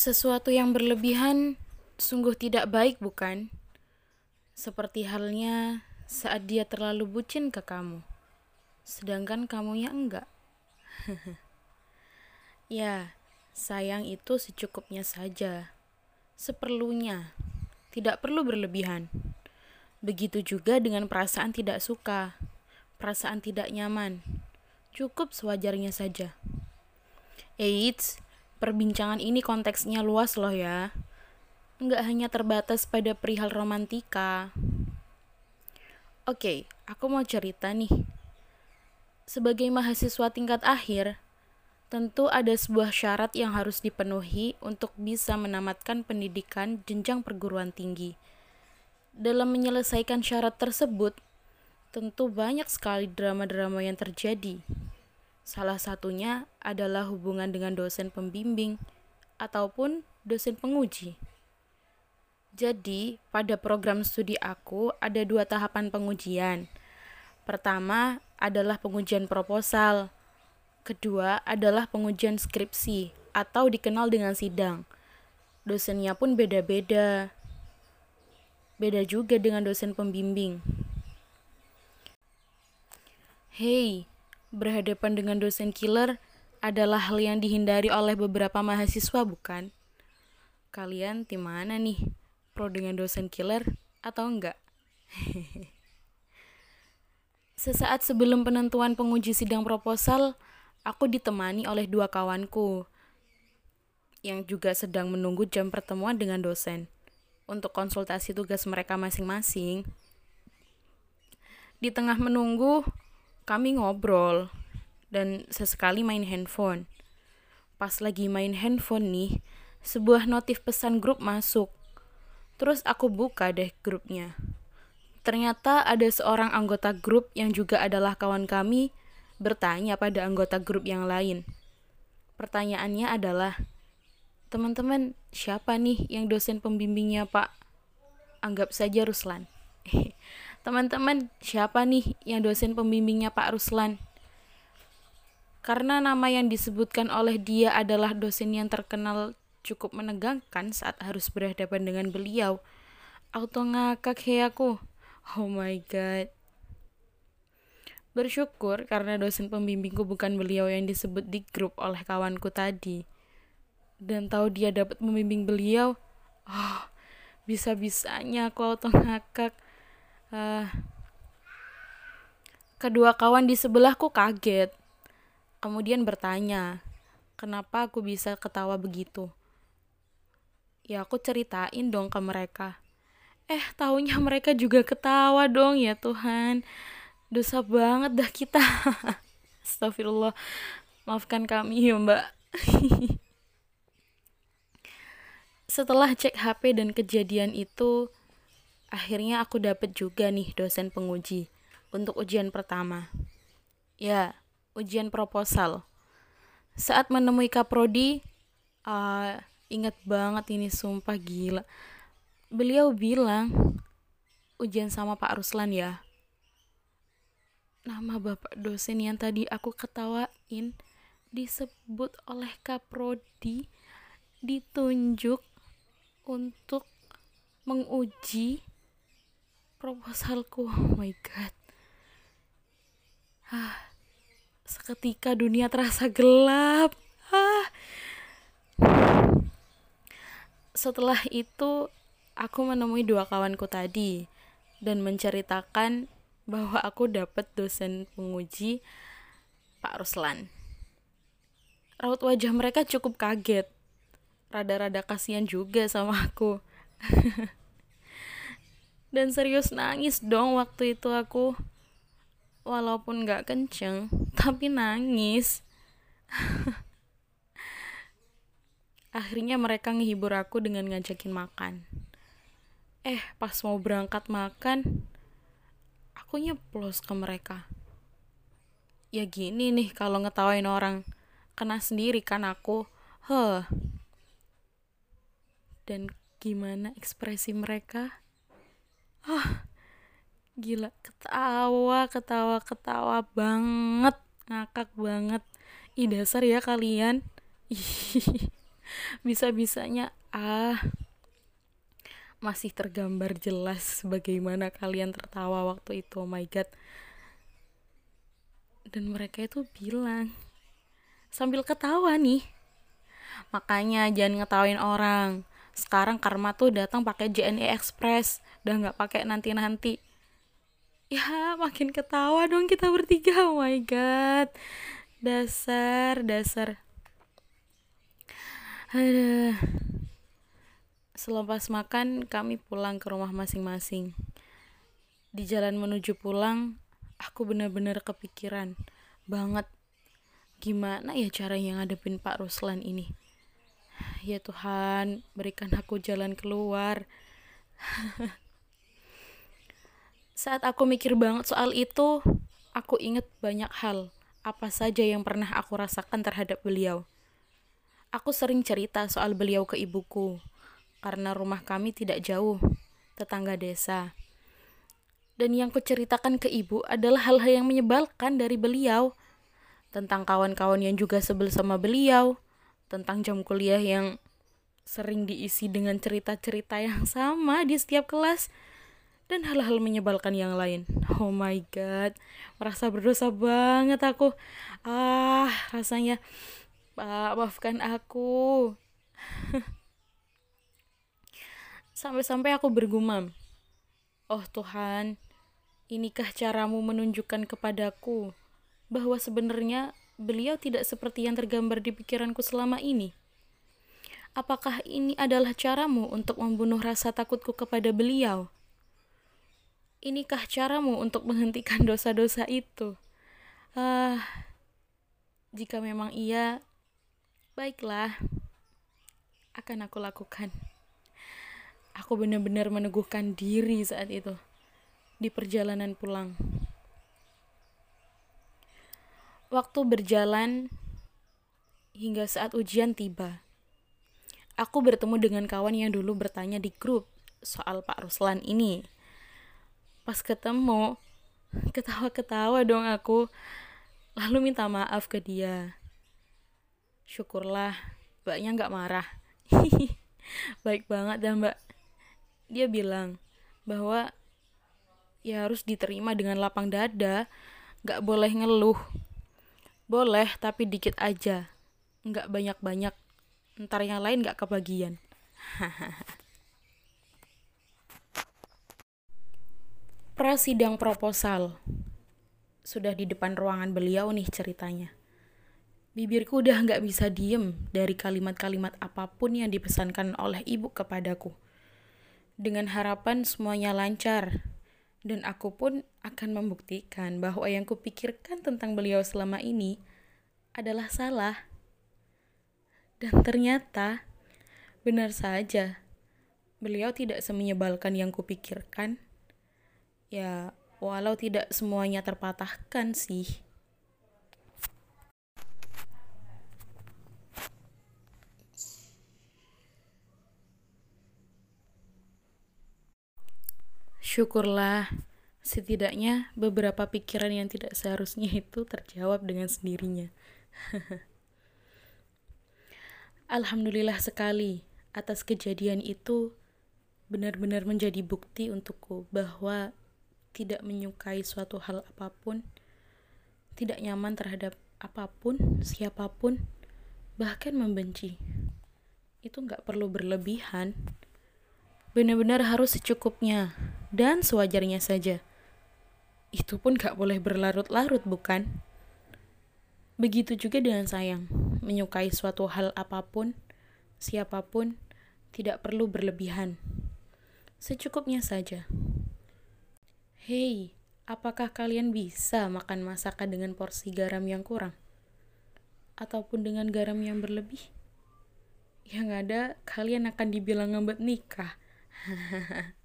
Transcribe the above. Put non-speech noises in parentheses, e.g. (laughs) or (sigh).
Sesuatu yang berlebihan sungguh tidak baik, bukan? Seperti halnya saat dia terlalu bucin ke kamu, sedangkan kamunya enggak. (laughs) ya, sayang itu secukupnya saja, seperlunya, tidak perlu berlebihan. Begitu juga dengan perasaan tidak suka, perasaan tidak nyaman, cukup sewajarnya saja. Eits, perbincangan ini konteksnya luas loh ya. Nggak hanya terbatas pada perihal romantika. Oke, aku mau cerita nih. Sebagai mahasiswa tingkat akhir, tentu ada sebuah syarat yang harus dipenuhi untuk bisa menamatkan pendidikan jenjang perguruan tinggi. Dalam menyelesaikan syarat tersebut, tentu banyak sekali drama-drama yang terjadi. Salah satunya adalah hubungan dengan dosen pembimbing ataupun dosen penguji. Jadi, pada program studi aku ada dua tahapan pengujian. Pertama adalah pengujian proposal. Kedua adalah pengujian skripsi atau dikenal dengan sidang. Dosennya pun beda-beda. Beda juga dengan dosen pembimbing. Hei, berhadapan dengan dosen killer adalah hal yang dihindari oleh beberapa mahasiswa, bukan? Kalian tim mana nih? Pro dengan dosen killer atau enggak? (laughs) Sesaat sebelum penentuan penguji sidang proposal, aku ditemani oleh dua kawanku yang juga sedang menunggu jam pertemuan dengan dosen untuk konsultasi tugas mereka masing-masing. Di tengah menunggu, kami ngobrol dan sesekali main handphone. Pas lagi main handphone nih, sebuah notif pesan grup masuk. Terus aku buka deh grupnya. Ternyata ada seorang anggota grup yang juga adalah kawan kami bertanya pada anggota grup yang lain. Pertanyaannya adalah, teman-teman, siapa nih yang dosen pembimbingnya Pak? Anggap saja Ruslan. (laughs) Teman-teman, siapa nih yang dosen pembimbingnya Pak Ruslan? Karena nama yang disebutkan oleh dia adalah dosen yang terkenal cukup menegangkan saat harus berhadapan dengan beliau. Auto ngakak hei aku. Oh my god. Bersyukur karena dosen pembimbingku bukan beliau yang disebut di grup oleh kawanku tadi. Dan tahu dia dapat membimbing beliau, oh, bisa-bisanya aku auto ngakak. Uh, kedua kawan di sebelahku kaget. Kemudian bertanya, kenapa aku bisa ketawa begitu? Ya aku ceritain dong ke mereka. Eh, tahunya mereka juga ketawa dong ya Tuhan. Dosa banget dah kita. (laughs) Astagfirullah. Maafkan kami ya mbak. (laughs) Setelah cek HP dan kejadian itu, akhirnya aku dapat juga nih dosen penguji untuk ujian pertama. Ya, ujian proposal. Saat menemui Kaprodi, uh, ingat banget ini sumpah gila. Beliau bilang, ujian sama Pak Ruslan ya. Nama bapak dosen yang tadi aku ketawain disebut oleh Kaprodi ditunjuk untuk menguji proposalku (laughs) oh my god. Ah seketika dunia terasa gelap. Ah. Setelah itu aku menemui dua kawanku tadi dan menceritakan bahwa aku dapat dosen penguji Pak Ruslan. Raut wajah mereka cukup kaget. Rada-rada kasihan juga sama aku (laughs) dan serius nangis dong waktu itu aku. Walaupun gak kenceng tapi nangis. (laughs) Akhirnya mereka ngehibur aku dengan ngajakin makan. Eh pas mau berangkat makan aku nyeplos ke mereka. Ya gini nih kalau ngetawain orang kena sendiri kan aku. Huh dan gimana ekspresi mereka ah gila. Ketawa ketawa ketawa banget. Ngakak banget. Ih dasar ya kalian. (laughs) Bisa-bisanya ah masih tergambar jelas bagaimana kalian tertawa waktu itu. Oh my god. Dan mereka itu bilang sambil ketawa nih. Makanya jangan ngetawain orang sekarang karma tuh datang pakai JNE Express udah nggak pakai nanti nanti ya makin ketawa dong kita bertiga oh my god dasar dasar Aduh. Selepas makan, kami pulang ke rumah masing-masing. Di jalan menuju pulang, aku benar-benar kepikiran banget gimana ya caranya ngadepin Pak Ruslan ini. Ya Tuhan, berikan aku jalan keluar. (laughs) Saat aku mikir banget soal itu, aku inget banyak hal, apa saja yang pernah aku rasakan terhadap beliau. Aku sering cerita soal beliau ke ibuku, karena rumah kami tidak jauh, tetangga desa. Dan yang kuceritakan ke ibu adalah hal-hal yang menyebalkan dari beliau, tentang kawan-kawan yang juga sebel sama beliau, tentang jam kuliah yang sering diisi dengan cerita-cerita yang sama di setiap kelas, dan hal-hal menyebalkan yang lain. Oh my god, merasa berdosa banget aku. Ah, rasanya, Pak, maafkan aku. (laughs) Sampai-sampai aku bergumam, Oh Tuhan, inikah caramu menunjukkan kepadaku bahwa sebenarnya beliau tidak seperti yang tergambar di pikiranku selama ini? Apakah ini adalah caramu untuk membunuh rasa takutku kepada beliau? Inikah caramu untuk menghentikan dosa-dosa itu? Ah, jika memang iya, baiklah, akan aku lakukan aku benar-benar meneguhkan diri saat itu di perjalanan pulang. Waktu berjalan hingga saat ujian tiba. Aku bertemu dengan kawan yang dulu bertanya di grup soal Pak Ruslan ini. Pas ketemu, ketawa-ketawa dong aku, lalu minta maaf ke dia. Syukurlah, mbaknya nggak marah. (laughs) Baik banget dah mbak dia bilang bahwa ya harus diterima dengan lapang dada nggak boleh ngeluh boleh tapi dikit aja. Nggak banyak-banyak. Ntar yang lain nggak kebagian. (laughs) Prasidang proposal. Sudah di depan ruangan beliau nih ceritanya. Bibirku udah nggak bisa diem dari kalimat-kalimat apa pun yang dipesankan oleh ibu kepadaku. Dengan harapan semuanya lancar. Dan aku pun akan membuktikan bahwa yang kupikirkan tentang beliau selama ini adalah salah. Dan ternyata benar saja beliau tidak semenyebalkan yang kupikirkan. Ya, walau tidak semuanya terpatahkan sih. Syukurlah, setidaknya beberapa pikiran yang tidak seharusnya itu terjawab dengan sendirinya. (laughs) Alhamdulillah sekali atas kejadian itu benar-benar menjadi bukti untukku bahwa tidak menyukai suatu hal apa pun, tidak nyaman terhadap apa pun, siapa pun, bahkan membenci. Itu nggak perlu berlebihan, benar-benar harus secukupnya dan sewajarnya saja. Itu pun gak boleh berlarut-larut, bukan? Begitu juga dengan sayang, menyukai suatu hal apa pun, siapa pun, tidak perlu berlebihan. Secukupnya saja. Hei, apakah kalian bisa makan masakan dengan porsi garam yang kurang? Ataupun dengan garam yang berlebih? Yang ada, kalian akan dibilang ngebet nikah. Hahaha. (laughs)